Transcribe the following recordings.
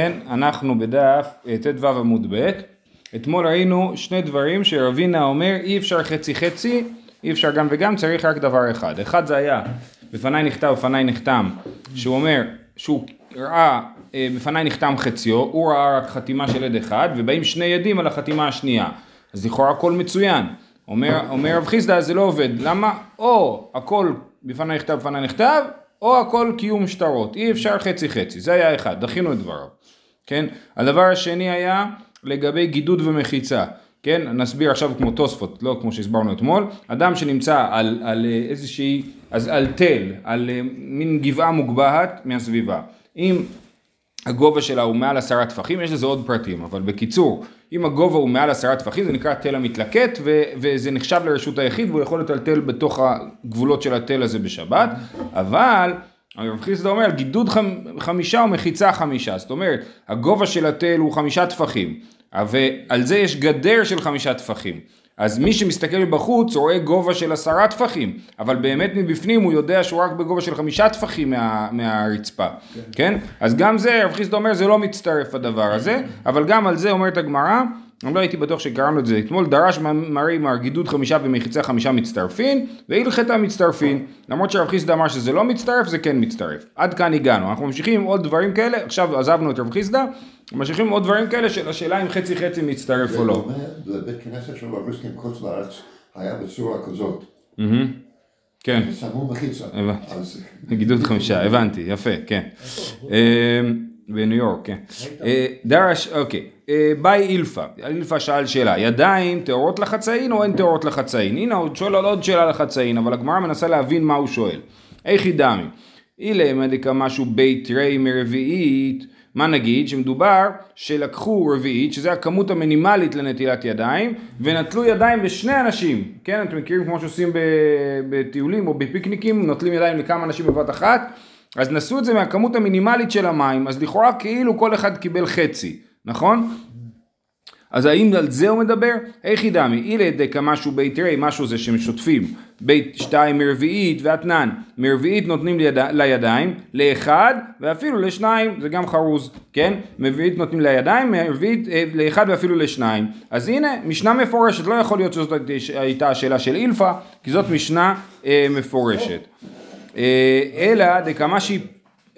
כן, אנחנו בדף אה, ט"ו עמוד ב', אתמול ראינו שני דברים שרבינה אומר אי אפשר חצי חצי, אי אפשר גם וגם, צריך רק דבר אחד. אחד זה היה, בפניי נכתב, בפניי נחתם, שהוא אומר שהוא ראה, אה, בפניי נחתם חציו, הוא ראה רק חתימה של עד אחד, ובאים שני עדים על החתימה השנייה. אז לכאורה הכל מצוין. אומר, אומר רב חיסדא זה לא עובד, למה? או הכל בפניי נכתב, בפניי נכתב, או הכל קיום שטרות, אי אפשר חצי חצי, זה היה אחד, דחינו את דבריו. כן? הדבר השני היה לגבי גידוד ומחיצה, כן? נסביר עכשיו כמו תוספות, לא כמו שהסברנו אתמול, אדם שנמצא על, על איזושהי, אז על תל, על מין גבעה מוגבהת מהסביבה, אם הגובה שלה הוא מעל עשרה טפחים, יש לזה עוד פרטים, אבל בקיצור, אם הגובה הוא מעל עשרה טפחים זה נקרא תל המתלקט ו- וזה נחשב לרשות היחיד והוא יכול לטלטל בתוך הגבולות של התל הזה בשבת, אבל הרב חיסדא אומר גידוד חמישה ומחיצה חמישה, זאת אומרת הגובה של התל הוא חמישה טפחים ועל זה יש גדר של חמישה טפחים אז מי שמסתכל מבחוץ רואה גובה של עשרה טפחים אבל באמת מבפנים הוא יודע שהוא רק בגובה של חמישה טפחים מה, מהרצפה כן. כן? אז גם זה הרב חיסדא אומר זה לא מצטרף הדבר הזה אבל גם על זה אומרת הגמרא אני לא הייתי בטוח שקראנו את זה אתמול, דרש מרי מר גידוד חמישה ומחיצה חמישה מצטרפין, והלכתה מצטרפין, למרות שרב חיסדא אמר שזה לא מצטרף, זה כן מצטרף. עד כאן הגענו, אנחנו ממשיכים עם עוד דברים כאלה, עכשיו עזבנו את רב חיסדא, ממשיכים עם עוד דברים כאלה של השאלה אם חצי חצי מצטרף או לא. בבית כנסת של הרוסקים בחוץ לארץ היה בצורה כזאת. כן. שמו מחיצה. גידוד חמישה, הבנתי, יפה, כן. בניו יורק, כן. דרש, אוקיי. באי אילפא, אילפא שאל שאלה, ידיים טהורות לחצאין או אין טהורות לחצאין? הנה הוא שואל עוד שאלה לחצאין, אבל הגמרא מנסה להבין מה הוא שואל. איך ידעמי? אילה מדיקה משהו בית רי מרביעית, מה נגיד? שמדובר שלקחו רביעית, שזה הכמות המינימלית לנטילת ידיים, ונטלו ידיים לשני אנשים, כן? אתם מכירים כמו שעושים בטיולים או בפיקניקים, נוטלים ידיים לכמה אנשים בבת אחת, אז נשאו את זה מהכמות המינימלית של המים, אז לכאורה כאילו כל אחד קיבל חצי. נכון? אז האם על זה הוא מדבר? איך ידעמי? אילה דקה משהו בית רי, משהו זה ששוטפים בית שתיים מרביעית ואתנן, מרביעית נותנים ליד... לידיים, לאחד ואפילו לשניים, זה גם חרוז, כן? מרביעית נותנים לידיים, מרביעית אה, לאחד ואפילו לשניים. אז הנה, משנה מפורשת, לא יכול להיות שזאת הייתה השאלה של אילפא, כי זאת משנה אה, מפורשת. אה, אלא דקמשי,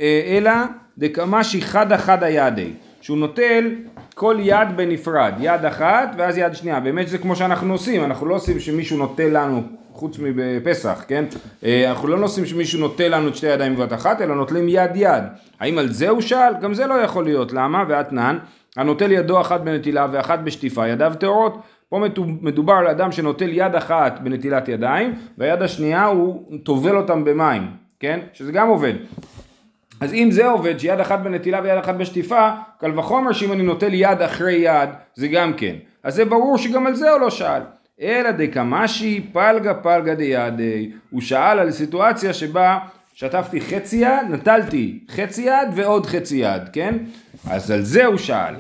אה, אלא דקמשי חדה חדה ידי. שהוא נוטל כל יד בנפרד, יד אחת ואז יד שנייה, באמת זה כמו שאנחנו עושים, אנחנו לא עושים שמישהו נוטל לנו, חוץ מבפסח, כן? אה, אנחנו לא עושים שמישהו נוטל לנו את שתי ידיים בבת אחת, אלא נוטלים יד יד. האם על זה הוא שאל? גם זה לא יכול להיות, למה? ואתנן, הנוטל ידו אחת בנטילה ואחת בשטיפה, ידיו טהורות. פה מדובר על אדם שנוטל יד אחת בנטילת ידיים, והיד השנייה הוא טובל אותם במים, כן? שזה גם עובד. אז אם זה עובד, שיד אחת בנטילה ויד אחת בשטיפה, קל וחומר שאם אני נוטל יד אחרי יד, זה גם כן. אז זה ברור שגם על זה הוא לא שאל. אלא דקמשי פלגה פלגה דידי. הוא שאל על סיטואציה שבה שטפתי חצי יד, נטלתי חצי יד ועוד חצי יד, כן? אז על זה הוא שאל.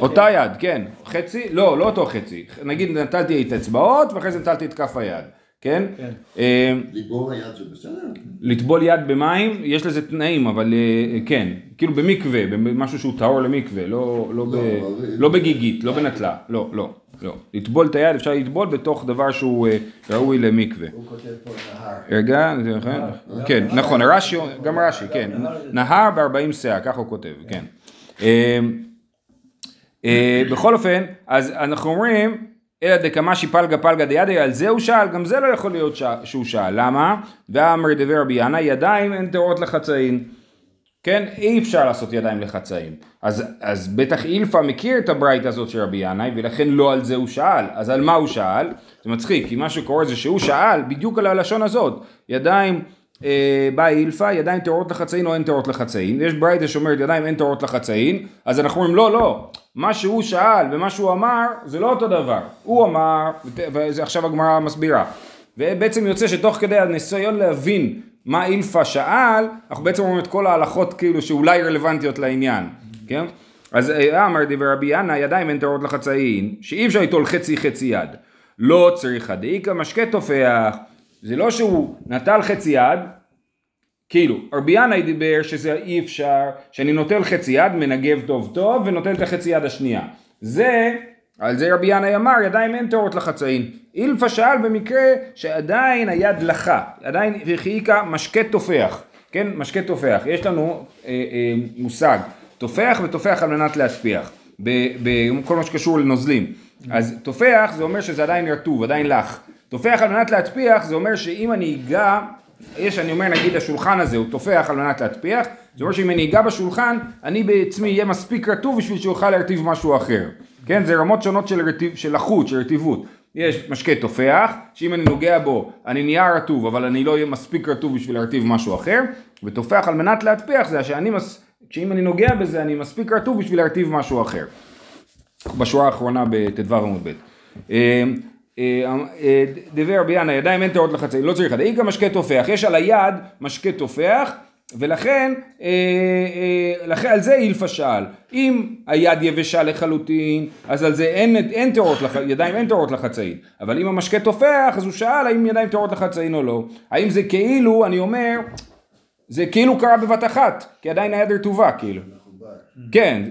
אותה יד, כן. חצי, לא, לא אותו חצי. נגיד נטלתי את האצבעות ואחרי זה נטלתי את כף היד. כן? כן. לטבול יד זה בסדר? לטבול יד במים, יש לזה תנאים, אבל כן, כאילו במקווה, במשהו שהוא טהור למקווה, לא, לא, לא, לא בגיגית, לא בנטלה, לא, לא, לא. לטבול את היד, אפשר לטבול בתוך דבר שהוא ראוי למקווה. הוא כותב פה נהר. רגע, כן, נכון, רש"י, גם רש"י, כן. נהר בארבעים שאה, ככה הוא כותב, כן. בכל אופן, אז אנחנו אומרים, אלא דקמשי פלגה פלגה דידי, על זה הוא שאל, גם זה לא יכול להיות. שהוא שאל, למה? ואמר דבר רבי ינא, ידיים הן טהורות לחצאין. כן, אי אפשר לעשות ידיים לחצאין. אז, אז בטח אילפא מכיר את הברייט הזאת של רבי ינאי, ולכן לא על זה הוא שאל. אז על מה הוא שאל? זה מצחיק, כי מה שקורה זה שהוא שאל בדיוק על הלשון הזאת. ידיים אה, בא אילפא, ידיים טהורות לחצאין או אין טהורות לחצאין, ויש ברייתא שאומרת ידיים אין טהורות לחצאין, אז אנחנו אומרים לא, לא, מה שהוא שאל ומה שהוא אמר זה לא אותו דבר, הוא אמר, וזה עכשיו הגמרא מסבירה, ובעצם יוצא שתוך כדי הניסיון להבין מה אילפא שאל, אנחנו בעצם אומרים את כל ההלכות כאילו שאולי רלוונטיות לעניין, כן? אז אה, אמר דבר רבי ינא, ידיים אין טהורות לחצאין, שאי אפשר ליטול חצי חצי יד, לא צריך דאיכא משקה תופח זה לא שהוא נטל חצי יד, כאילו, רבי ינאי דיבר שזה אי אפשר, שאני נוטל חצי יד, מנגב טוב טוב, ונוטל את החצי יד השנייה. זה, על זה רבי ינאי אמר, ידיים אין טהורות לחצאין. אילפה שאל במקרה שעדיין היד לחה, עדיין החיקה משקה תופח, כן, משקה תופח. יש לנו אה, אה, מושג, תופח ותופח על מנת להצפיח, בכל מה שקשור לנוזלים. אז תופח זה אומר שזה עדיין רטוב, עדיין לח. תופח על מנת להצפיח זה אומר שאם אני אגע יש, אני אומר נגיד השולחן הזה הוא תופח על מנת להטפיח, זה אומר שאם אני אגע בשולחן, אני בעצמי אהיה מספיק רטוב בשביל שיוכל להרטיב משהו אחר. כן, זה רמות שונות של, רטיב, של לחות, של רטיבות. יש משקה תופח, שאם אני נוגע בו, אני נהיה רטוב, אבל אני לא אהיה מספיק רטוב בשביל להרטיב משהו אחר, ותופח על מנת להטפיח זה שאני, מס... שאם אני נוגע בזה, אני מספיק רטוב בשביל להרטיב משהו אחר. בשורה האחרונה בט"ו עמוד ב'. אה, אה, דבר רבי ינא ידיים אין טהורות לחצאין, לא צריך, איכא משקה תופח, יש על היד משקה תופח ולכן אה, לכן על זה אילפא שאל, אם היד יבשה לחלוטין אז על זה אין, אין טהורות, ידיים אין טהורות לחצאין, אבל אם המשקה תופח אז הוא שאל האם ידיים טהורות לחצאין או לא, האם זה כאילו, אני אומר, זה כאילו קרה בבת אחת, כי עדיין היד רטובה כאילו, כן,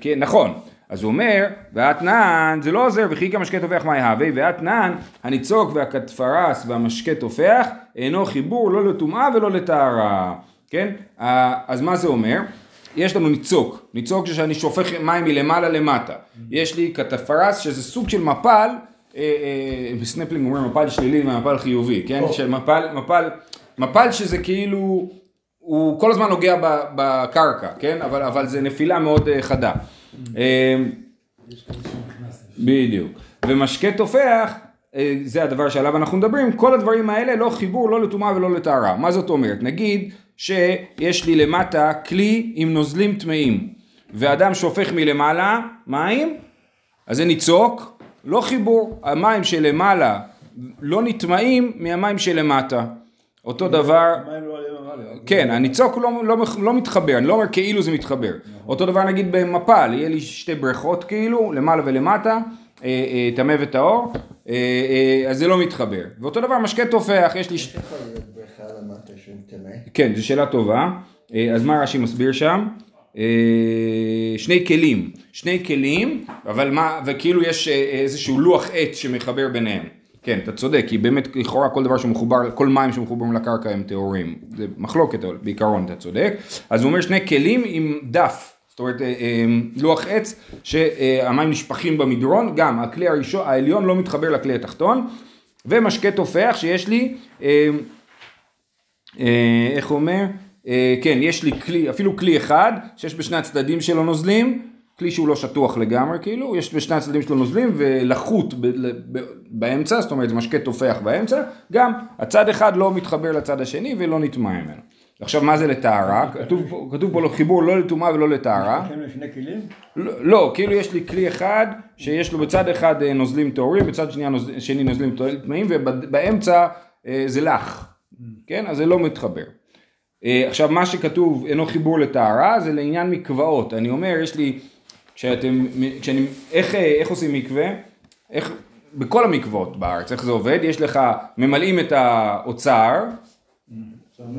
כן, נכון אז הוא אומר, ואתנן זה לא עוזר, וכי כמשקה תופח מה יהווה, ואתנן הניצוק והקטפרס והמשקה טופח אינו חיבור לא לטומאה ולא לטהרה, כן? אז מה זה אומר? יש לנו ניצוק, ניצוק שאני שופך מים מלמעלה למטה, יש לי קטפרס שזה סוג של מפל, אה, אה, בסנפלינג אומרים מפל שלילי ומפל חיובי, כן? שמפל, מפל, מפל שזה כאילו, הוא כל הזמן נוגע בקרקע, כן? אבל, אבל זה נפילה מאוד אה, חדה. אמ, בדיוק. ומשקה תופח, אה, זה הדבר שעליו אנחנו מדברים, כל הדברים האלה לא חיבור לא לטומאה ולא לטהרה. מה זאת אומרת? נגיד שיש לי למטה כלי עם נוזלים טמאים, ואדם שופך מלמעלה מים, אז זה ניצוק, לא חיבור. המים שלמעלה לא נטמעים מהמים שלמטה. אותו דבר, לא כן, הניצוק לא, לא, לא מתחבר, אני לא אומר כאילו זה מתחבר. אותו דבר נגיד במפל, יהיה לי שתי בריכות כאילו, למעלה ולמטה, אה, אה, טמא וטהור, אה, אז זה לא מתחבר. ואותו דבר משקה תופח, יש לי... יכול להיות בריכה למטה טמא? כן, זו שאלה טובה. אז מה רש"י מסביר שם? שני כלים, שני כלים, אבל מה, וכאילו יש איזשהו לוח עץ שמחבר ביניהם. כן, אתה צודק, כי באמת לכאורה כל דבר שמחובר, כל מים שמחוברים לקרקע הם טהורים. זה מחלוקת, אבל בעיקרון אתה צודק. אז הוא אומר שני כלים עם דף. זאת אומרת, אה, אה, לוח עץ שהמים נשפכים במדרון, גם הכלי הראשון, העליון לא מתחבר לכלי התחתון, ומשקה תופח שיש לי, אה, איך הוא אומר? כן, יש לי כלי, אפילו כלי אחד, שיש בשני הצדדים שלו נוזלים, כלי שהוא לא שטוח לגמרי, כאילו, יש בשני הצדדים שלו נוזלים ולחות ב- ב- באמצע, זאת אומרת זה משקה תופח באמצע, גם הצד אחד לא מתחבר לצד השני ולא נטמע ממנו. עכשיו מה זה לטהרה? כתוב, כתוב פה חיבור לא לטומאה ולא לטהרה. לשני כלים? לא, לא, כאילו יש לי כלי אחד שיש לו בצד אחד אה, נוזלים טהורים, בצד שני, נוז, שני נוזלים טמאים ובאמצע אה, זה לח, כן? אז זה לא מתחבר. אה, עכשיו מה שכתוב אינו חיבור לטהרה זה לעניין מקוואות, אני אומר יש לי כשאתם, כשאני, איך, איך עושים מקווה? איך, בכל המקוואות בארץ, איך זה עובד? יש לך, ממלאים את האוצר,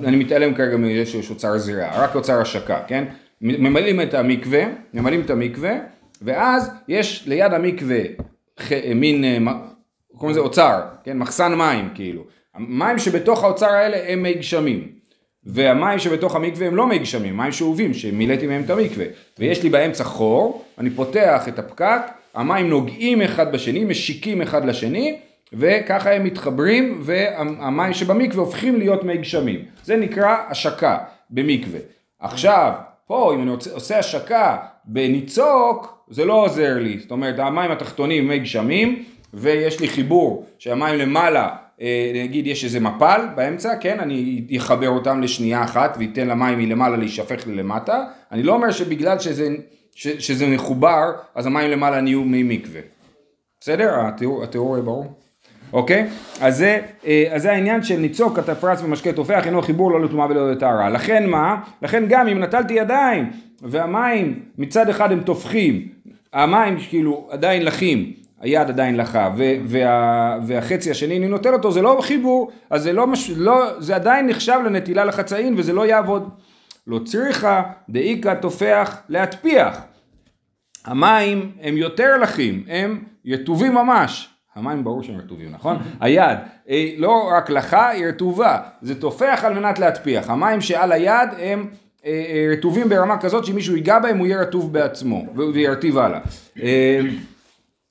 אני מתעלם כרגע מזה שיש אוצר זירה, רק אוצר השקה, כן? ממלאים את המקווה, ממלאים את המקווה, ואז יש ליד המקווה מין, אה, קוראים לזה אוצר, כן? מחסן מים כאילו. המים שבתוך האוצר האלה הם מי גשמים. והמים שבתוך המקווה הם לא מי גשמים, מים שאובים שמילאתי מהם את המקווה. ויש לי באמצע חור, אני פותח את הפקק, המים נוגעים אחד בשני, משיקים אחד לשני, וככה הם מתחברים, והמים שבמקווה הופכים להיות מי גשמים. זה נקרא השקה במקווה. עכשיו, פה אם אני עושה השקה בניצוק, זה לא עוזר לי. זאת אומרת, המים התחתונים מי גשמים, ויש לי חיבור שהמים למעלה אה, נגיד יש איזה מפל באמצע, כן, אני אחבר אותם לשנייה אחת ואתן למים מלמעלה להישפך ללמטה, אני לא אומר שבגלל שזה, שזה מחובר, אז המים למעלה נהיו מי מקווה. בסדר? התיאור, התיאור ברור? אוקיי? אז זה, אה, אז זה העניין של ניצוק כתפרס ומשקה תופח אינו חיבור לא לטומאה ולא לטהרה. לכן מה? לכן גם אם נטלתי ידיים והמים מצד אחד הם תופחים, המים כאילו עדיין לחים, היד עדיין לחה, ו- וה- והחצי השני אני נוטל אותו, זה לא חיבור, אז זה לא, מש- לא, זה עדיין נחשב לנטילה לחצאין וזה לא יעבוד. לא צריכה דאיכא תופח להטפיח. המים הם יותר לחים, הם רטובים ממש. המים ברור שהם רטובים, נכון? היד, אה, לא רק לחה, היא רטובה. זה תופח על מנת להטפיח. המים שעל היד הם אה, אה, רטובים ברמה כזאת שאם מישהו ייגע בהם הוא יהיה רטוב בעצמו וירטיב הלאה. אה,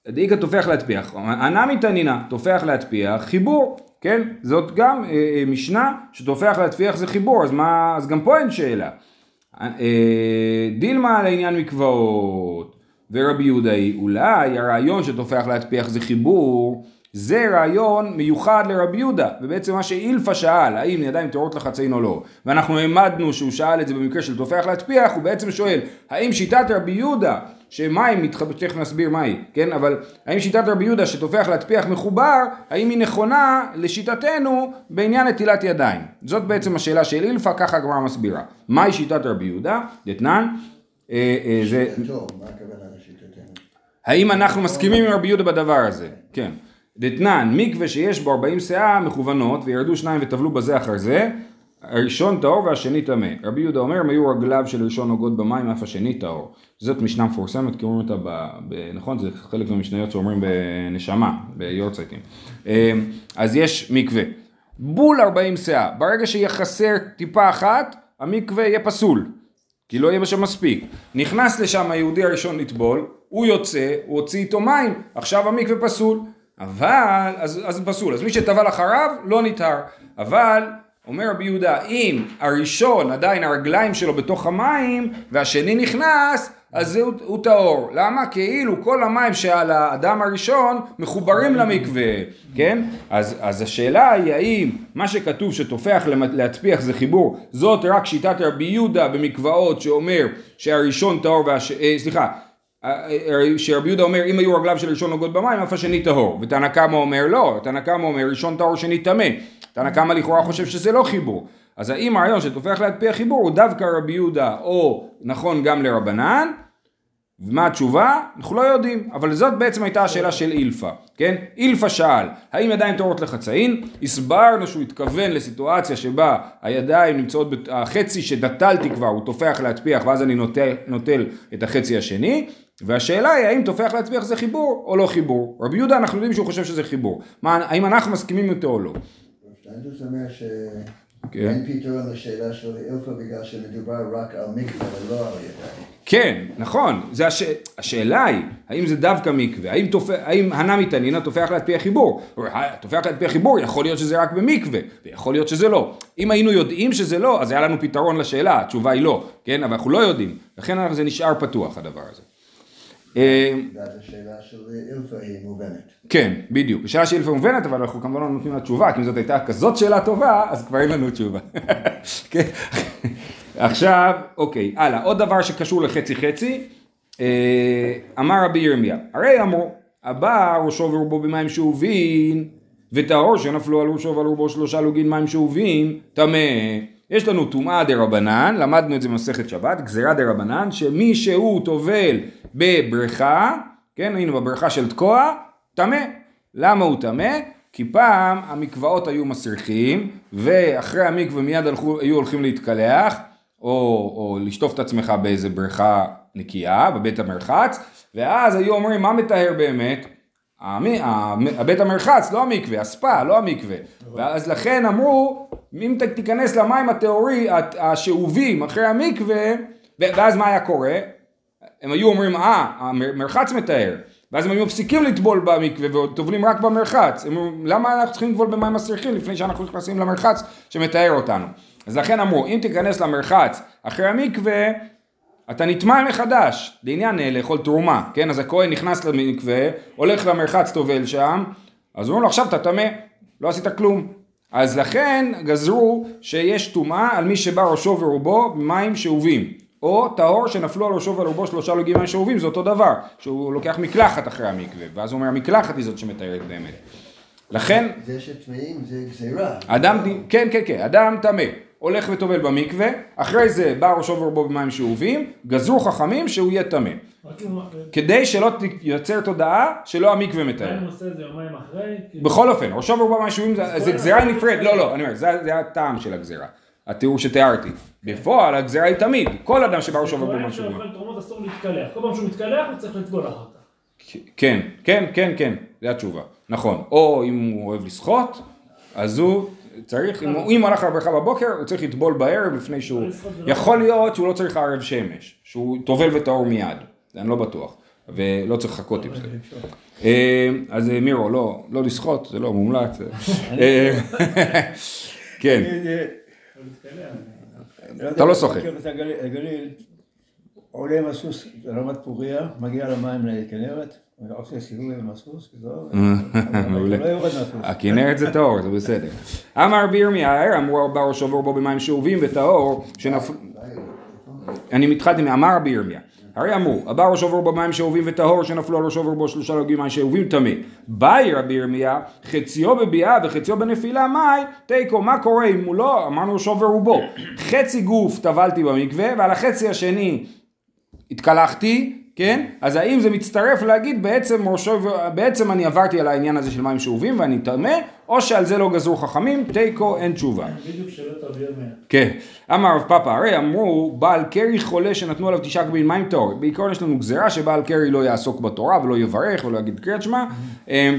דאיכא תופח להטפיח, הנמי תנינה, תופח להטפיח, חיבור, כן? זאת גם אה, אה, משנה שתופח להטפיח זה חיבור, אז מה, אז גם פה אין שאלה. אה, דילמה על העניין מקוואות, ורבי יהודה היא אולי הרעיון שתופח להטפיח זה חיבור, זה רעיון מיוחד לרבי יהודה, ובעצם מה שאילפה שאל, האם ידיים טהורות לחצאין או לא, ואנחנו העמדנו שהוא שאל את זה במקרה של תופח להטפיח, הוא בעצם שואל, האם שיטת רבי יהודה, שמים מתחבר, תכף נסביר מהי, כן, אבל האם שיטת רבי יהודה שתופח להטפיח מחובר, האם היא נכונה לשיטתנו בעניין נטילת ידיים? זאת בעצם השאלה של אילפה, ככה הגמרא מסבירה. מהי שיטת רבי יהודה? דתנן, אה, אה, זה... האם אנחנו מסכימים עם רבי יהודה בדבר הזה? כן. דתנן, מקווה שיש בו 40 שאה מכוונות וירדו שניים וטבלו בזה אחר זה, הראשון טהור והשני טמא. רבי יהודה אומר, הם היו רגליו של ראשון נוגעות במים, אף השני טהור. זאת משנה מפורסמת, כי אומרים אותה, ב, ב, נכון? זה חלק מהמשניות שאומרים בנשמה, ביורצייטים. אז יש מקווה. בול 40 שאה, ברגע שיהיה חסר טיפה אחת, המקווה יהיה פסול. כי לא יהיה שם מספיק. נכנס לשם היהודי הראשון לטבול, הוא יוצא, הוא הוציא איתו מים, עכשיו המקווה פסול. אבל, אז, אז פסול, אז מי שטבל אחריו לא נטהר. אבל, אומר רבי יהודה, אם הראשון עדיין הרגליים שלו בתוך המים, והשני נכנס, אז זה הוא, הוא טהור. למה? כאילו כל המים שעל האדם הראשון מחוברים למקווה, כן? אז, אז השאלה היא האם מה שכתוב שטופח להטפיח זה חיבור, זאת רק שיטת רבי יהודה במקוואות שאומר שהראשון טהור והש... אה, סליחה, שרבי יהודה אומר אם היו רגליו של ראשון נוגעות במים אף השני טהור ותנא קמא אומר לא, תנא קמא אומר ראשון טהור שני טמא תנא קמא לכאורה חושב שזה לא חיבור אז האם הרעיון שטופח להטפיח חיבור הוא דווקא רבי יהודה או נכון גם לרבנן ומה התשובה? אנחנו לא יודעים, אבל זאת בעצם הייתה השאלה של אילפה, כן? אילפה שאל, האם ידיים טהורות לחצאין? הסברנו שהוא התכוון לסיטואציה שבה הידיים נמצאות, בת... החצי שדתלתי כבר הוא טופח להטפיח ואז אני נוטל, נוטל את החצי השני, והשאלה היא האם טופח להטפיח זה חיבור או לא חיבור. רבי יהודה אנחנו יודעים שהוא חושב שזה חיבור. מה, האם אנחנו מסכימים איתו או לא? שטיינדוס אומר כן. שאין פתרון לשאלה של אילפה בגלל שמדובר רק על מקווה ולא על ידיים. כן, נכון, זה הש... השאלה היא, האם זה דווקא מקווה, האם, תופ... האם הנמי תנינא טופח להטפיח חיבור, טופח להטפיח חיבור, יכול להיות שזה רק במקווה, ויכול להיות שזה לא. אם היינו יודעים שזה לא, אז היה לנו פתרון לשאלה, התשובה היא לא, כן, אבל אנחנו לא יודעים, לכן זה נשאר פתוח הדבר הזה. אה, השאלה של אילפה היא מובנת. כן, בדיוק. השאלה שאילפה מובנת, אבל אנחנו כמובן לא נותנים לה תשובה, כי אם זאת הייתה כזאת שאלה טובה, אז כבר אין לנו תשובה. כן. עכשיו, אוקיי, הלאה. עוד דבר שקשור לחצי חצי, אה, אמר רבי ירמיה, הרי אמרו, הבא ראשו ורובו במים שאובין, וטהור שנפלו על ראשו ועל רובו שלושה לוגין מים שאובים, טמא. יש לנו טומאה דה רבנן, למדנו את זה במסכת שבת, גזירה דה רבנן, שמי שהוא טובל בבריכה, כן, הנה בבריכה של תקוע, טמא. למה הוא טמא? כי פעם המקוואות היו מסריחים, ואחרי המקווה מיד הלכו, היו הולכים להתקלח, או, או לשטוף את עצמך באיזה בריכה נקייה, בבית המרחץ, ואז היו אומרים, מה מטהר באמת? המ- המ- בית המרחץ, לא המקווה, הספה, לא המקווה. ואז לכן אמרו, אם תיכנס למים הטהורי, השאובים אחרי המקווה, ואז מה היה קורה? הם היו אומרים, אה, המרחץ מטהר. ואז הם היו מפסיקים לטבול במקווה וטובלים רק במרחץ. הם אומרים, למה אנחנו צריכים לטבול במים מסריחים לפני שאנחנו נכנסים למרחץ שמטהר אותנו? אז לכן אמרו, אם תיכנס למרחץ אחרי המקווה, אתה נטמע מחדש, לעניין אה, לאכול תרומה, כן? אז הכהן נכנס למקווה, הולך למרחץ טובל שם, אז אומרים לו עכשיו אתה טמא, לא עשית כלום. אז לכן גזרו שיש טומאה על מי שבא ראשו ורובו במים שאובים. או טהור שנפלו על ראשו ועל רובו שלושה לוגים מים שאובים, זה אותו דבר, שהוא לוקח מקלחת אחרי המקווה, ואז הוא אומר המקלחת היא זאת שמטהרת באמת. לכן זה שטמאים זה גזירה. אדם, כן, כן, כן, אדם טמא. הולך וטובל במקווה, אחרי זה בא ראשו ורובו במים שאובים, גזרו חכמים שהוא יהיה טמא. כדי שלא תייצר תודעה שלא המקווה יומיים אחרי, כאילו, בכל אופן, ראשו ורובו במים שאובים זה- גזירה נפרדת, לא לא, אני אומר, זה זה הטעם של הגזירה, התיאור שתיארתי. בפועל הגזירה היא תמיד, כל אדם שבא ראשו ורובו במים כהן שאובים. שאוכל תרומות אסור להתקלח. כל פעם שהוא מתקלח הוא צריך לטבול אחר כך. כן, כן, כן, כן, זו התשובה, נכון. או אם הוא אוהב לשחות, אז הוא צריך, אם הוא הלך לבריכה בבוקר, הוא צריך לטבול בערב לפני שהוא... זה לא- יכול להיות שהוא לא צריך לערב שמש, שהוא טובל וטהור מיד, זה אני לא בטוח, ולא צריך לחכות עם זה. אה, אז אה, מירו, לא, לא לשחות, זה לא מומלץ. אה, כן, מתקלח. אתה לא שוחה. את הגליל- עולה עם הסוס לרמת פוריה, מגיע למים לכנרת, עושה סיבוב עם הסוס, מעולה. לא יורד מהסוס. הכנרת זה טהור, זה בסדר. אמר רבי ירמיה, אמרו בר ראשו ורבו במים שאובים וטהור, שנפל... אני מתחלתי מאמר רבי ירמיה. הרי אמרו, הבא ראשו ורבו במים שאובים וטהור שנפלו על ראשו ורבו שלושה לוגים מים שאובים טמא. באי רבי ירמיה, חציו בביאה וחציו בנפילה מאי, תיקו, מה קורה אם הוא לא, אמרנו ראשו ורובו, חצי גוף טבלתי במקווה ועל החצי השני התקלחתי, כן? אז האם זה מצטרף להגיד בעצם ראשו, בעצם אני עברתי על העניין הזה של מים שאובים ואני טמא, או שעל זה לא גזרו חכמים, תיקו אין תשובה. בדיוק שלא תביא מהר. כן, אמר רב פאפא, הרי אמרו בעל קרי חולה שנתנו עליו תשעה קבין מים טהור. בעיקרון יש לנו גזירה שבעל קרי לא יעסוק בתורה ולא יברך ולא יגיד קריאת שמע. אמ,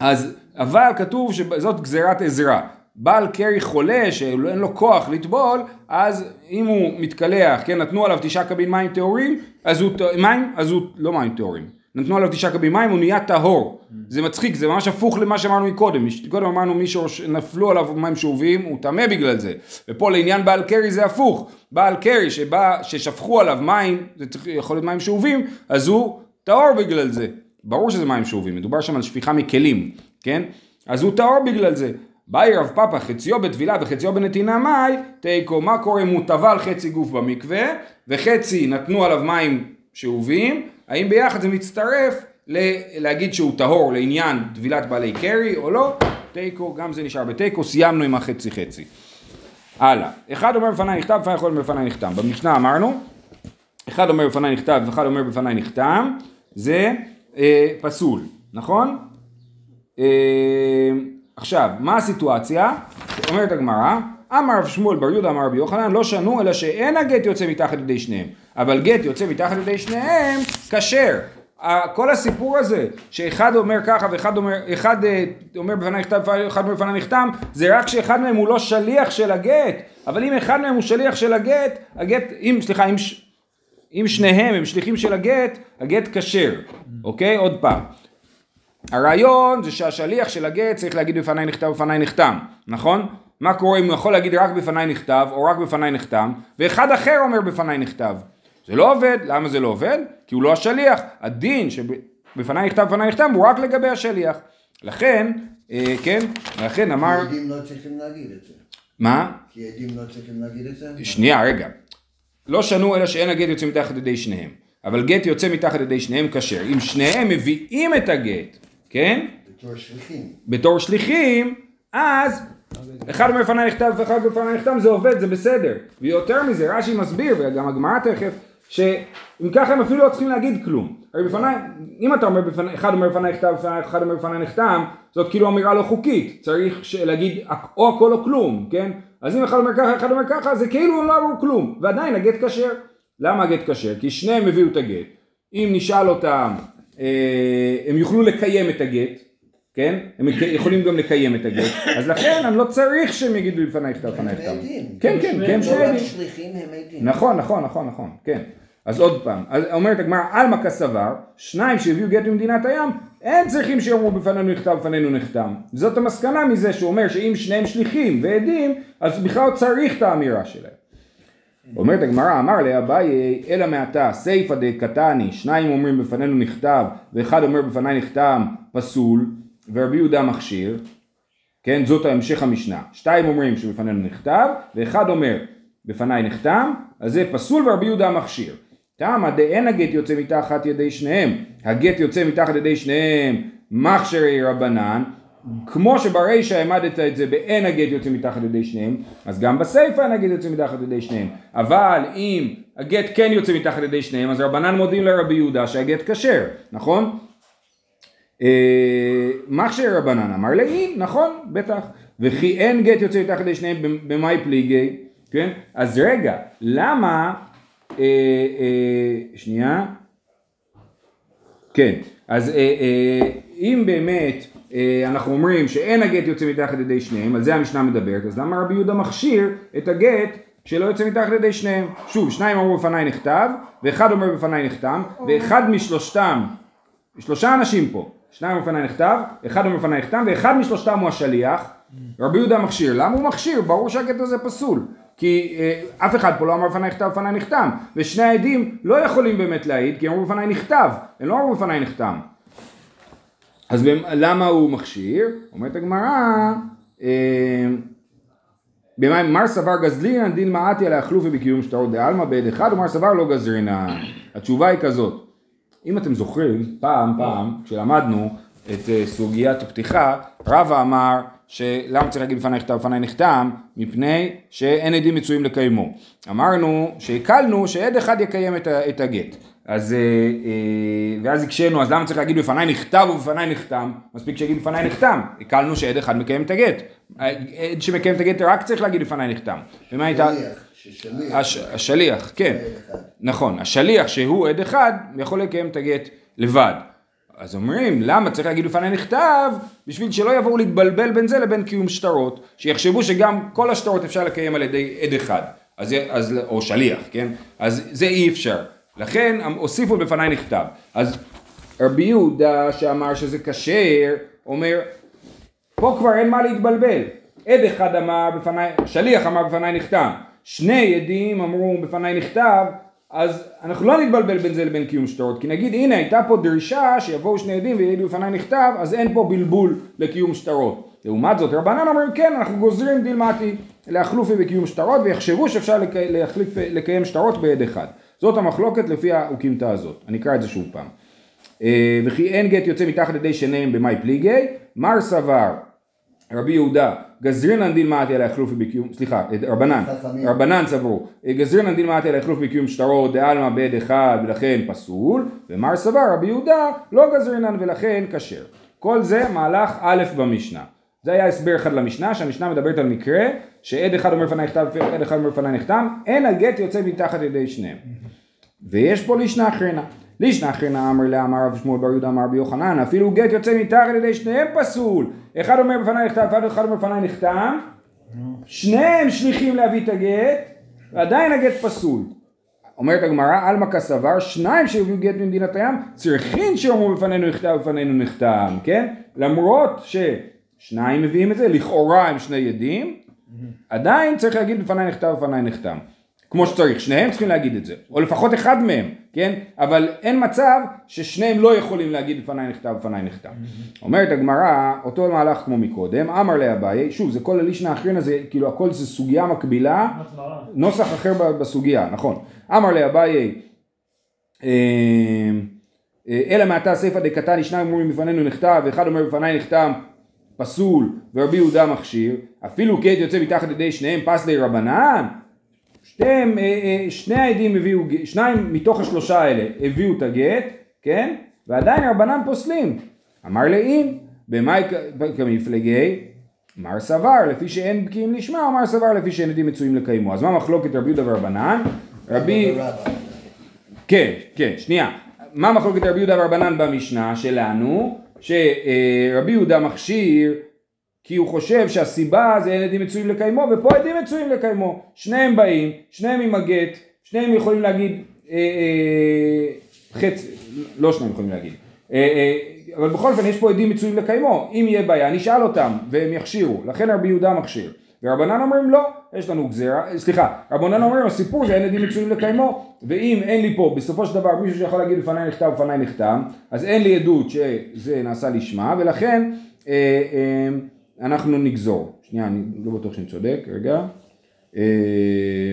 אז אבל כתוב שזאת גזירת עזרה. בעל קרי חולה שאין לו כוח לטבול, אז אם הוא מתקלח, כן, נתנו עליו תשעה קבין מים טהורים, אז הוא, מים, אז הוא, לא מים טהורים, נתנו עליו תשעה קבין מים, הוא נהיה טהור. זה מצחיק, זה ממש הפוך למה שאמרנו מקודם. מש- קודם אמרנו מי שנפלו עליו מים שאובים, הוא טמא בגלל זה. ופה לעניין בעל קרי זה הפוך. בעל קרי שבא, ששפכו עליו מים, זה צריך, יכול להיות מים שאובים, אז הוא טהור בגלל זה. ברור שזה מים שאובים, מדובר שם על שפיכה מכלים, כן? אז הוא טהור בגלל זה. באי רב פאפא חציו בטבילה וחציו בנתינה מאי, תיקו, מה קורה אם הוא טבל חצי גוף במקווה, וחצי נתנו עליו מים שאובים, האם ביחד זה מצטרף להגיד שהוא טהור לעניין טבילת בעלי קרי או לא? תיקו, גם זה נשאר בתיקו, סיימנו עם החצי חצי. הלאה, אחד אומר בפניי נכתב, ואחד יכול בפניי נחתם. במשנה אמרנו, אחד אומר בפניי נכתב ואחד אומר בפניי נחתם, זה אה, פסול, נכון? אה, עכשיו, מה הסיטואציה? אומרת הגמרא, אמר רב שמואל בר יהודה אמר רבי יוחנן לא שנו אלא שאין הגט יוצא מתחת ידי שניהם. אבל גט יוצא מתחת ידי שניהם כשר. כל הסיפור הזה שאחד אומר ככה ואחד אומר אחד אה, אומר בפניי נכתב ואחד אומר בפניי נחתם זה רק שאחד מהם הוא לא שליח של הגט. אבל אם אחד מהם הוא שליח של הגט הגט אם סליחה אם, אם שניהם הם שליחים של הגט הגט כשר. אוקיי? עוד פעם הרעיון זה שהשליח של הגט צריך להגיד בפניי נכתב ובפניי נחתם, נכון? מה קורה אם הוא יכול להגיד רק בפניי נכתב או רק בפניי נחתם ואחד אחר אומר בפניי נכתב? זה לא עובד, למה זה לא עובד? כי הוא לא השליח, הדין שבפניי נכתב ובפניי נחתם הוא רק לגבי השליח לכן, אה, כן, לכן אמר, כי עדים לא צריכים להגיד את זה. מה? כי עדים לא צריכים להגיד את זה? שנייה רגע, לא שנו אלא שאין הגט יוצא מתחת ידי שניהם אבל גט יוצא מתחת ידי שניהם כשר אם שניהם מביאים את הגט, כן? בתור שליחים. בתור שליחים, אז אחד אומר בפניי נכתב ואחד בפניי נחתם, זה עובד, זה בסדר. ויותר מזה, רש"י מסביר, וגם הגמרא תכף, שאם ככה הם אפילו לא צריכים להגיד כלום. הרי בפניי, אם אתה אומר בפניי, אחד אומר בפניי נכתב, אחד אומר בפניי נחתם, זאת כאילו אמירה לא חוקית. צריך להגיד או הכל או כלום, כן? אז אם אחד אומר ככה, אחד אומר ככה, זה כאילו הם לא אמרו כלום. ועדיין הגט כשר. למה הגט כשר? כי שניהם הביאו את הגט. אם נשאל אותם, הם יוכלו לקיים את הגט, כן? הם יכולים גם לקיים את הגט, אז לכן אני לא צריך שהם יגידו לפניי נכתב, לפניי הם נכתב. עדים. כן, כן, כן, לא עדים. שליחים הם עדים. נכון, נכון, נכון, נכון, כן. אז עוד פעם, אז אומרת הגמרא, עלמא כסבר, שניים שהביאו גט ממדינת הים, אין צריכים שיאמרו בפנינו נכתב, בפנינו נחתם. זאת המסקנה מזה שהוא אומר שאם שניהם שליחים ועדים, אז בכלל צריך את האמירה שלהם. אומרת הגמרא, אמר לאביי, אלא מעתה, סיפא דקתני, שניים אומרים בפנינו נכתב, ואחד אומר בפניי נחתם, פסול, ורבי יהודה מכשיר, כן, זאת המשך המשנה. שתיים אומרים שבפנינו נכתב, ואחד אומר בפניי נחתם, אז זה פסול ורבי יהודה מכשיר. תמה דאין הגט יוצא מתחת ידי שניהם, הגט יוצא מתחת ידי שניהם מכשירי רבנן, כמו שברישא העמדת את זה באין הגט יוצא מתחת ידי שניהם, אז גם בסיפא אין הגט יוצא מתחת ידי שניהם. אבל אם הגט כן יוצא מתחת ידי שניהם, אז רבנן מודים לרבי יהודה שהגט כשר, נכון? אה, מכשיר רבנן אמר לאי, נכון, בטח. וכי אין גט יוצא מתחת ידי שניהם במאי פליגי, כן? אז רגע, למה, אה, אה, שנייה, כן, אז אה, אה, אם באמת אנחנו אומרים שאין הגט יוצא מתחת ידי שניהם, על זה המשנה מדברת, אז למה רבי יהודה מכשיר את הגט שלא יוצא מתחת ידי שניהם? שוב, שניים אמרו בפניי נכתב, ואחד אומר בפניי נחתם, ואחד משלושתם, שלושה אנשים פה, שניים בפניי נכתב, אחד אומר בפניי נחתם, ואחד משלושתם הוא השליח, רבי יהודה מכשיר, למה הוא מכשיר? ברור שהגט הזה פסול. כי אה, אף אחד פה לא אמר בפניי נכתב בפניי נחתם, ושני העדים לא יכולים באמת להעיד, כי הם אמרו בפניי נכתב, הם לא אמרו בפניי נחתם. אז למה הוא מכשיר? אומרת הגמרא, אה, במים מר סבר גזלינן דין מעטיה להחלופי בקיום שטרות דעלמא בעד אחד ומר סבר לא גזרינן. התשובה היא כזאת, אם אתם זוכרים, פעם פעם כשלמדנו את אה, סוגיית הפתיחה, רבא אמר שלמה צריך להגיד בפניי נכתב בפניי נחתם? מפני שאין עדים מצויים לקיימו. אמרנו שהקלנו שעד אחד יקיים את הגט. אז, אה, אה, ואז הקשינו, אז למה צריך להגיד בפניי נכתב ובפניי נחתם? מספיק שיגיד בפניי נחתם. הקלנו שעד אחד מקיים את הגט. עד שמקיים את הגט רק צריך להגיד בפניי נחתם. ומה הייתה? שליח, ששליח. הש, השליח, כן. נכון, השליח שהוא עד אחד יכול לקיים את הגט לבד. אז אומרים, למה צריך להגיד בפניי נכתב? בשביל שלא יבואו להתבלבל בין זה לבין קיום שטרות, שיחשבו שגם כל השטרות אפשר לקיים על ידי עד אחד, אז, אז, או שליח, כן? אז זה אי אפשר. לכן הוסיפו בפניי נכתב. אז רבי יהודה שאמר שזה כשר, אומר, פה כבר אין מה להתבלבל. עד אחד אמר בפניי, שליח אמר בפניי נכתב, שני עדים אמרו בפניי נכתב, אז אנחנו לא נתבלבל בין זה לבין קיום שטרות, כי נגיד הנה הייתה פה דרישה שיבואו שני עדים ויעידו בפניי נכתב, אז אין פה בלבול לקיום שטרות. לעומת זאת רבנן אומרים כן אנחנו גוזרים דילמתי להחלופי בקיום שטרות ויחשבו שאפשר לק... להחליף, לקיים שטרות בעד אחד. זאת המחלוקת לפי האוקימתא הזאת. אני אקרא את זה שוב פעם. אה, וכי אין גט יוצא מתחת ידי שניהם במאי פליגי, מר סבר רבי יהודה גזרינן דין מעטי על החלופי בקיום, סליחה, אה, רבנן. רבנן סברו, אה, גזרינן דין מעטי על החלופי בקיום שטרות דעלמא בעד אחד ולכן פסול, ומר סבר רבי יהודה לא גזרינן ולכן כשר. כל זה מהלך א' במשנה. זה היה הסבר אחד למשנה, שהמשנה מדברת על מקרה שעד אחד אומר לפניי נכתב ועד אחד אומר לפניי נחתם, אין הגט יוצא מתחת ידי שניהם. ויש פה לישנה אחרונה. לישנה אחרונה אמר לה אמר רב שמואל בר יהודה אמר רבי יוחנן אפילו גט יוצא מתחת ידי שניהם פסול אחד אומר בפניי נכתב אחד אומר בפניי נחתם שניהם שליחים להביא את הגט ועדיין הגט פסול אומרת הגמרא עלמא כסבר שניים שהביאו גט ממדינת הים צריכים שיאמרו בפנינו נכתב בפנינו נחתם כן למרות ששניים מביאים את זה לכאורה הם שני עדים עדיין צריך להגיד בפניי נכתב בפניי נחתם. כמו שצריך, שניהם צריכים להגיד את זה, או לפחות אחד מהם, כן? אבל אין מצב ששניהם לא יכולים להגיד בפניי נכתב בפניי נחתם. אומרת הגמרא, אותו מהלך כמו מקודם, אמר לאביי, שוב זה כל הלישנה האחרונה זה כאילו הכל זה סוגיה מקבילה. נוסח אחר בסוגיה, נכון. אמר לאביי, אה, אה, אלא מעתה סיפא דקתני שניים אומרים בפנינו נכתב ואחד אומר בפניי נחתם פסול ורבי יהודה מכשיר אפילו גט יוצא מתחת ידי שניהם פסלי רבנן שניהם, אה, אה, שני העדים הביאו, שניים מתוך השלושה האלה הביאו את הגט, כן? ועדיין רבנן פוסלים. אמר לאם, במאי כמפלגי, מר סבר, לפי שאין בקיאים לשמה, אמר סבר לפי שאין עדים מצויים לקיימו. אז מה מחלוקת רבי יהודה ורבנן? רבי... כן, כן, שנייה. מה מחלוקת רבי יהודה ורבנן במשנה שלנו? שרבי יהודה מכשיר כי הוא חושב שהסיבה זה אין עדים מצויים לקיימו ופה עדים מצויים לקיימו. שניהם באים, שניהם עם הגט, שניהם יכולים להגיד אה, אה, חצי, לא שניהם יכולים להגיד. אה, אה, אבל בכל אופן יש פה עדים מצויים לקיימו, אם יהיה בעיה נשאל אותם והם יכשירו, לכן רבי יהודה מכשיר. ורבנן אומרים לא, יש לנו גזירה, סליחה, רבנן אומרים הסיפור זה אין עדים מצויים לקיימו, ואם אין לי פה בסופו של דבר מישהו שיכול להגיד לפניי נכתב לפניי נחתם, אז אין לי עדות שזה נעשה לשמה, ולכן אה, אה, אנחנו נגזור. שנייה, אני לא בטוח שאני צודק, רגע. אה,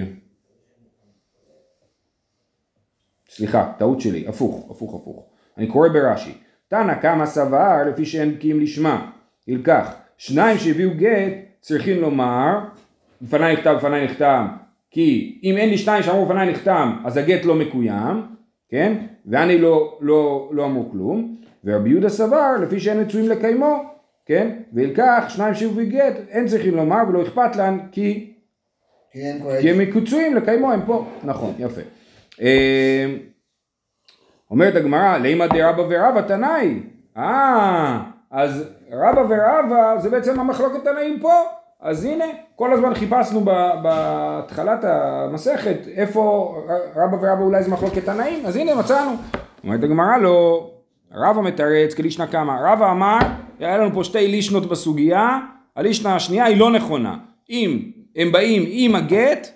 סליחה, טעות שלי, הפוך, הפוך, הפוך. אני קורא ברש"י. תנא קמא סבר לפי שאין בקיאים לשמה, ילקח. שניים שהביאו גט צריכים לומר, בפניי נכתב, בפניי נחתם, כי אם אין לי שניים שאמרו בפניי נחתם, אז הגט לא מקוים, כן? ואני לא, לא, לא אמרו כלום. ורבי יהודה סבר, לפי שאין מצויים לקיימו, כן? וילקח שניים שהביאו גט, אין צריכים לומר ולא אכפת להם, כי כי הם מקוצויים לקיימו, הם פה. נכון, יפה. אה, אומרת הגמרא, לימא דרבא ורבא תנאי. אה, אז רבא ורבא זה בעצם המחלוקת תנאים פה. אז הנה, כל הזמן חיפשנו בהתחלת המסכת איפה רבא ורבא אולי זה מחלוקת תנאים, אז הנה מצאנו. אומרת הגמרא לא, רבא מתרץ כלישנא קמא, רבא אמר, היה לנו פה שתי לישנות בסוגיה, הלישנה השנייה היא לא נכונה. אם הם באים עם הגט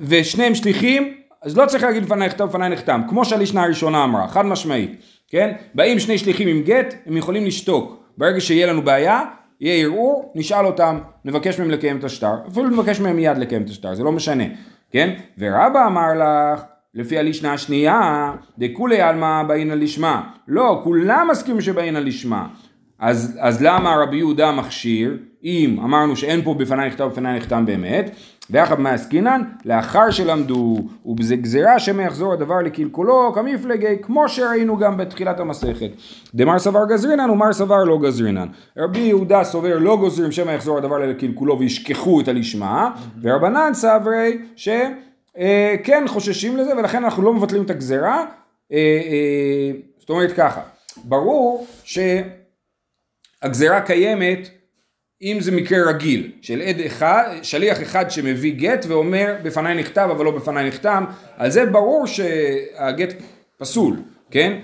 ושניהם שליחים, אז לא צריך להגיד לפניי נחתם לפניי נחתם, כמו שהלישנה הראשונה אמרה, חד משמעית, כן? באים שני שליחים עם גט, הם יכולים לשתוק. ברגע שיהיה לנו בעיה, יהיה ערעור, נשאל אותם, נבקש מהם לקיים את השטר, אפילו נבקש מהם מיד לקיים את השטר, זה לא משנה, כן? ורבא אמר לך, לפי הלישנה השנייה, דכולי עלמא באינא לשמה. לא, כולם מסכימים שבאינא לשמה. אז, אז למה רבי יהודה מכשיר, אם אמרנו שאין פה בפניי נכתב ובפניי נחתם באמת, ויחד מעסקינן, לאחר שלמדו, ובזה גזירה שמא יחזור הדבר לקלקולו, כמפלגי, כמו שראינו גם בתחילת המסכת. דמר סבר גזרינן ומר סבר לא גזרינן. רבי יהודה סובר לא גוזרים שמא יחזור הדבר לקלקולו וישכחו את הלשמה, ורבנן סברי ש... אה, כן חוששים לזה ולכן אנחנו לא מבטלים את הגזרה, אה, אה, זאת אומרת ככה, ברור שהגזרה קיימת אם זה מקרה רגיל, של עד אחד, שליח אחד שמביא גט ואומר בפניי נכתב אבל לא בפניי נחתם, על זה ברור שהגט פסול, כן?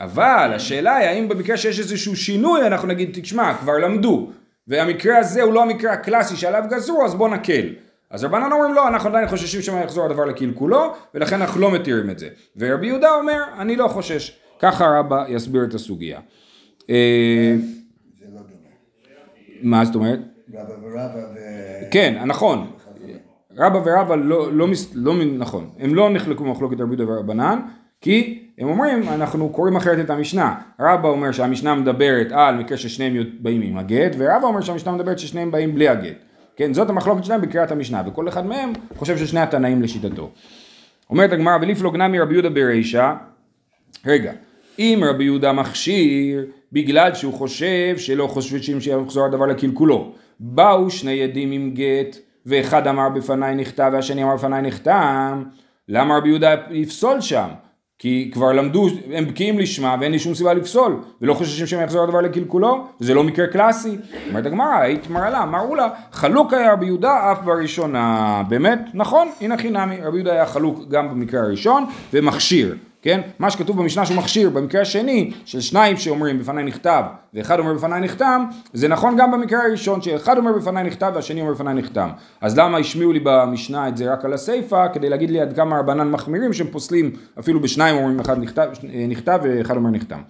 אבל השאלה היא האם במקרה שיש איזשהו שינוי אנחנו נגיד תשמע כבר למדו. והמקרה הזה הוא לא המקרה הקלאסי שעליו גזרו אז בוא נקל. אז רבנן אומרים לא אנחנו עדיין חוששים שמא יחזור הדבר לקלקולו ולכן אנחנו לא מתירים את זה. ורבי יהודה אומר אני לא חושש. ככה רבא יסביר את הסוגיה אה, זה לא דומה. מה זאת אומרת? רבא ורבא ו... כן, נכון. רבא ורבא לא, לא, לא, נכון, הם לא נחלקו במחלוקת רבי יהודה ורבנן, כי הם אומרים, אנחנו קוראים אחרת את המשנה. רבא אומר שהמשנה מדברת על מקרה ששניהם באים עם הגט, ורבא אומר שהמשנה מדברת ששניהם באים בלי הגט. כן, זאת המחלוקת שלהם בקריאת המשנה, וכל אחד מהם חושב ששני התנאים לשיטתו. אומרת הגמרא, ולפלוג נמי רבי יהודה ברישא, רגע, אם רבי יהודה מכשיר בגלל שהוא חושב שלא חושבים שיחזור הדבר לקלקולו, באו שני עדים עם גט ואחד אמר בפניי נכתב והשני אמר בפניי נחתם, למה רבי יהודה יפסול שם? כי כבר למדו, הם בקיאים לשמה ואין לי שום סיבה לפסול ולא חוששים שהם יחזור הדבר לקלקולו וזה לא מקרה קלאסי. אומרת הגמרא, היית מראה לה, אמרו לה, חלוק היה רבי יהודה אף בראשונה. באמת, נכון, הנה חינמי, רבי יהודה היה חלוק גם במקרה הראשון ומכשיר. כן? מה שכתוב במשנה שהוא מכשיר במקרה השני של שניים שאומרים בפניי נכתב ואחד אומר בפניי נחתם זה נכון גם במקרה הראשון שאחד אומר בפניי נכתב והשני אומר בפניי נחתם אז למה השמיעו לי במשנה את זה רק על הסיפה כדי להגיד לי עד כמה רבנן מחמירים שהם פוסלים אפילו בשניים אומרים אחד נכתב, נכתב ואחד אומר נחתם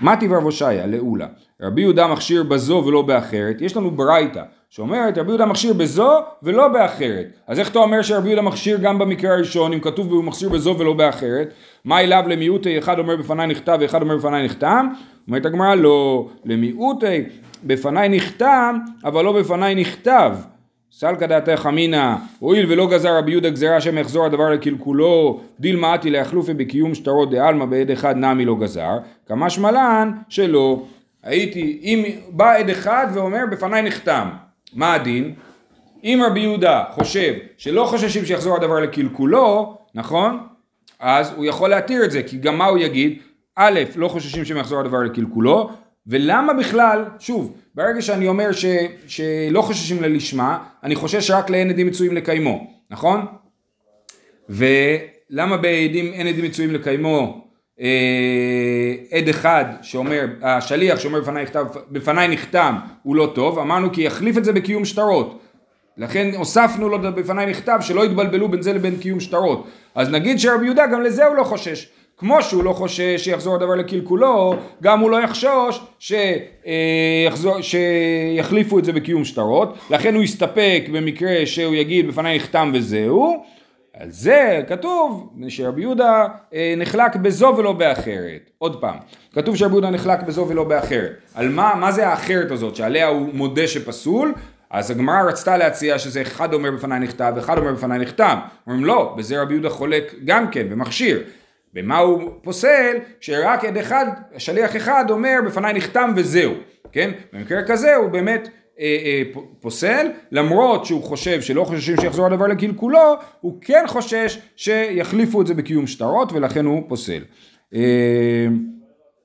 מה טיב רב הושעיה? לעולה. רבי יהודה מכשיר בזו ולא באחרת. יש לנו ברייתא שאומרת רבי יהודה מכשיר בזו ולא באחרת. אז איך אתה אומר שרבי יהודה מכשיר גם במקרה הראשון אם כתוב והוא מכשיר בזו ולא באחרת? מה אליו למיעוטי אחד אומר בפניי נכתב ואחד אומר בפניי נחתם? אומרת הגמרא לא. למיעוטי בפניי נחתם אבל לא בפניי נכתב. סלקא דעתך אמינא, הואיל ולא גזר רבי יהודה גזירה שמא יחזור הדבר לקלקולו, דילמאתי להחלופי בקיום שטרות דעלמא בעד אחד נמי לא גזר, כמשמע לן שלא. הייתי, אם בא עד אחד ואומר בפניי נחתם, מה הדין? אם רבי יהודה חושב שלא חוששים שיחזור הדבר לקלקולו, נכון? אז הוא יכול להתיר את זה, כי גם מה הוא יגיד? א', לא חוששים שיחזור הדבר לקלקולו, ולמה בכלל, שוב, ברגע שאני אומר ש, שלא חוששים ללשמה, אני חושש רק לאין עדים מצויים לקיימו, נכון? ולמה בעדים אין עדים מצויים לקיימו עד אחד שאומר, השליח שאומר בפניי נכתב, בפניי נחתם הוא לא טוב, אמרנו כי יחליף את זה בקיום שטרות. לכן הוספנו לו בפניי נכתב שלא יתבלבלו בין זה לבין קיום שטרות. אז נגיד שרבי יהודה גם לזה הוא לא חושש. כמו שהוא לא חושש שיחזור הדבר לקלקולו, גם הוא לא יחשוש שיחזור, שיחליפו את זה בקיום שטרות, לכן הוא יסתפק במקרה שהוא יגיד בפניי נחתם וזהו, על זה כתוב שרבי יהודה אה, נחלק בזו ולא באחרת. עוד פעם, כתוב שרבי יהודה נחלק בזו ולא באחרת. על מה, מה זה האחרת הזאת שעליה הוא מודה שפסול? אז הגמרא רצתה להציע שזה אחד אומר בפניי נכתב ואחד אומר בפניי נכתב. אומרים לא, בזה רבי יהודה חולק גם כן ומכשיר. במה הוא פוסל? שרק עד אחד, שליח אחד אומר בפניי נחתם וזהו, כן? במקרה כזה הוא באמת פוסל, למרות שהוא חושב שלא חוששים שיחזור הדבר לקלקולו, הוא כן חושש שיחליפו את זה בקיום שטרות ולכן הוא פוסל. אה,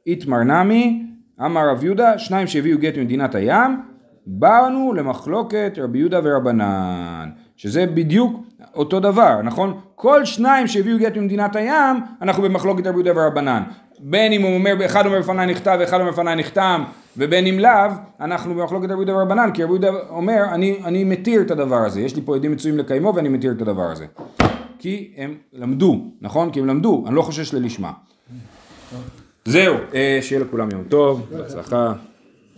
איתמר נמי, אמר רב יהודה, שניים שהביאו גט ממדינת הים, באנו למחלוקת רבי יהודה ורבנן, שזה בדיוק אותו דבר, נכון? כל שניים שהביאו גט ממדינת הים, אנחנו במחלוקת רבי יהודה ורבנן. בין אם הוא אומר, אחד אומר בפניי נכתב ואחד אומר בפניי נחתם, ובין אם לאו, אנחנו במחלוקת רבי יהודה ורבנן, כי רבי יהודה אומר, אני, אני מתיר את הדבר הזה, יש לי פה עדים מצויים לקיימו ואני מתיר את הדבר הזה. כי הם למדו, נכון? כי הם למדו, אני לא חושש ללשמה. זהו, אה, שיהיה לכולם יום טוב, בהצלחה.